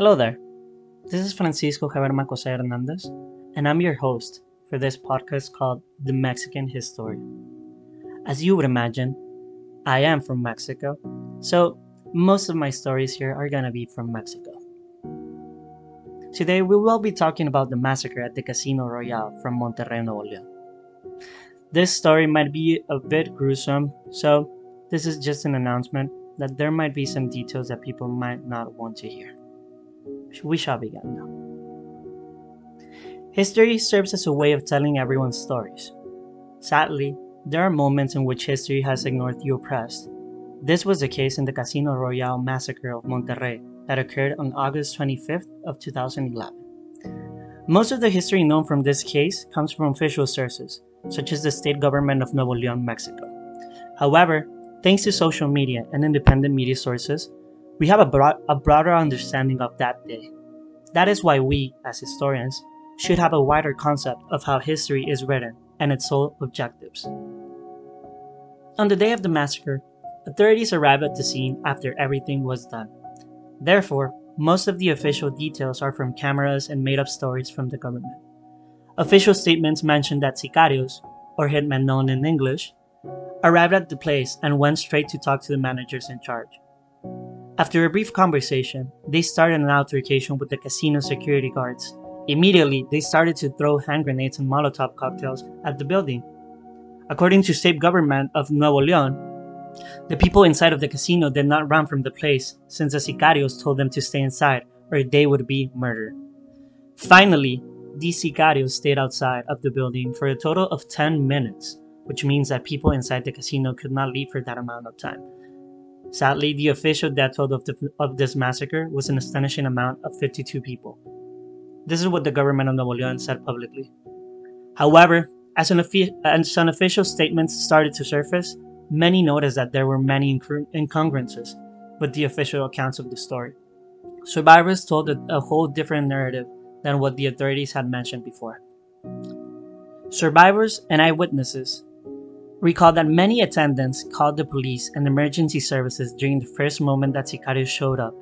Hello there. This is Francisco Javier Macosa Hernandez, and I'm your host for this podcast called The Mexican Historian. As you would imagine, I am from Mexico, so most of my stories here are gonna be from Mexico. Today we will be talking about the massacre at the Casino Royale from Monterrey, Nuevo León. This story might be a bit gruesome, so this is just an announcement that there might be some details that people might not want to hear. We shall begin now. History serves as a way of telling everyone's stories. Sadly, there are moments in which history has ignored the oppressed. This was the case in the Casino Royale massacre of Monterrey that occurred on August 25th of 2011. Most of the history known from this case comes from official sources, such as the state government of Nuevo León, Mexico. However, thanks to social media and independent media sources, we have a, a broader understanding of that day. That is why we, as historians, should have a wider concept of how history is written and its sole objectives. On the day of the massacre, authorities arrived at the scene after everything was done. Therefore, most of the official details are from cameras and made up stories from the government. Official statements mention that sicarios, or hitmen known in English, arrived at the place and went straight to talk to the managers in charge. After a brief conversation, they started an altercation with the casino security guards. Immediately, they started to throw hand grenades and Molotov cocktails at the building. According to state government of Nuevo León, the people inside of the casino did not run from the place since the sicarios told them to stay inside or they would be murdered. Finally, these sicarios stayed outside of the building for a total of 10 minutes, which means that people inside the casino could not leave for that amount of time. Sadly, the official death toll of, the, of this massacre was an astonishing amount of 52 people. This is what the government of Nuevo León said publicly. However, as an, as an official statements started to surface, many noticed that there were many incongruences with the official accounts of the story. Survivors told a, a whole different narrative than what the authorities had mentioned before. Survivors and eyewitnesses recall that many attendants called the police and emergency services during the first moment that sicarios showed up.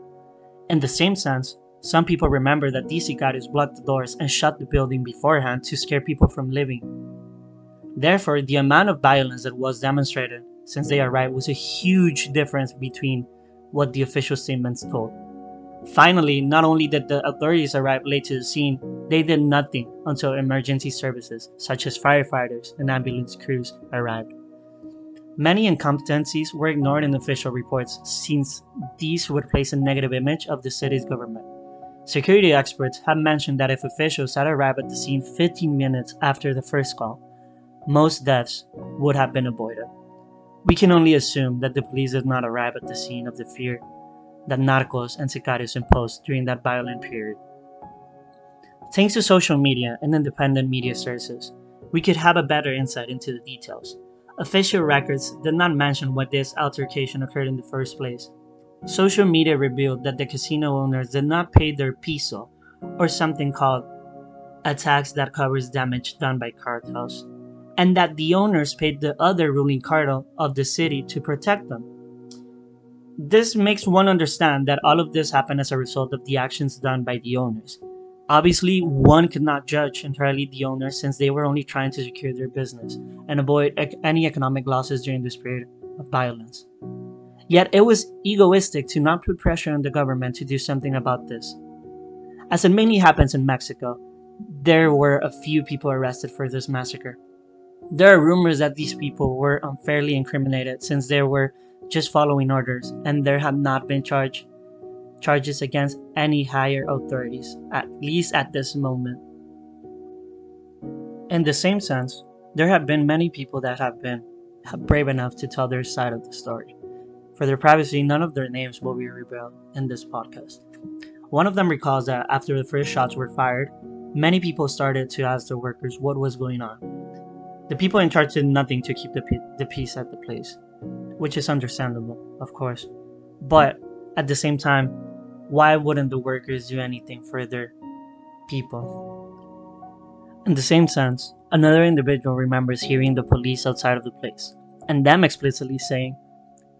In the same sense, some people remember that these sicarios blocked the doors and shut the building beforehand to scare people from leaving. Therefore, the amount of violence that was demonstrated since they arrived was a huge difference between what the official statements told. Finally, not only did the authorities arrive late to the scene, they did nothing until emergency services, such as firefighters and ambulance crews, arrived. Many incompetencies were ignored in official reports since these would place a negative image of the city's government. Security experts have mentioned that if officials had arrived at the scene 15 minutes after the first call, most deaths would have been avoided. We can only assume that the police did not arrive at the scene of the fear that narcos and sicarios imposed during that violent period. Thanks to social media and independent media sources, we could have a better insight into the details. Official records did not mention why this altercation occurred in the first place. Social media revealed that the casino owners did not pay their piso, or something called a tax that covers damage done by cartels, and that the owners paid the other ruling cartel of the city to protect them. This makes one understand that all of this happened as a result of the actions done by the owners. Obviously, one could not judge entirely the owners since they were only trying to secure their business and avoid ec- any economic losses during this period of violence. Yet it was egoistic to not put pressure on the government to do something about this. As it mainly happens in Mexico, there were a few people arrested for this massacre. There are rumors that these people were unfairly incriminated since there were just following orders, and there have not been charge, charges against any higher authorities, at least at this moment. In the same sense, there have been many people that have been brave enough to tell their side of the story. For their privacy, none of their names will be revealed in this podcast. One of them recalls that after the first shots were fired, many people started to ask the workers what was going on. The people in charge did nothing to keep the, the peace at the place which is understandable, of course. But at the same time, why wouldn't the workers do anything for their people? In the same sense, another individual remembers hearing the police outside of the place, and them explicitly saying,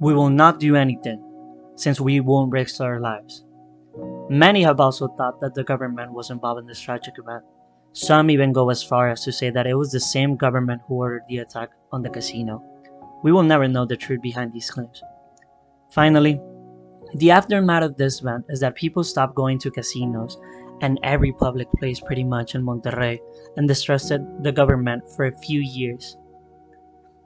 We will not do anything, since we won't risk our lives. Many have also thought that the government was involved in this tragic event. Some even go as far as to say that it was the same government who ordered the attack on the casino. We will never know the truth behind these claims. Finally, the aftermath of this event is that people stopped going to casinos and every public place pretty much in Monterrey and distrusted the government for a few years.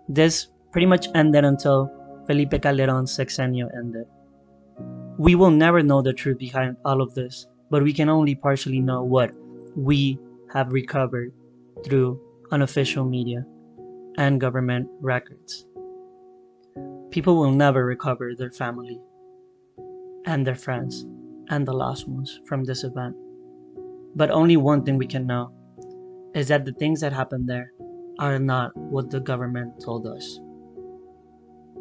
This pretty much ended until Felipe Calderon's sexenio ended. We will never know the truth behind all of this, but we can only partially know what we have recovered through unofficial media and government records. People will never recover their family and their friends and the lost ones from this event. But only one thing we can know is that the things that happened there are not what the government told us.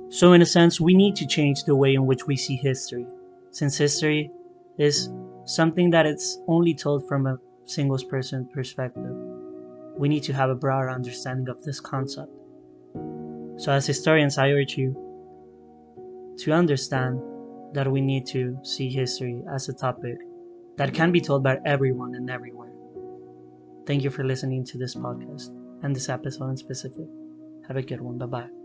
So, in a sense, we need to change the way in which we see history, since history is something that it's only told from a single person perspective. We need to have a broader understanding of this concept. So, as historians, I urge you to understand that we need to see history as a topic that can be told by everyone and everywhere. Thank you for listening to this podcast and this episode in specific. Have a good one. Bye bye.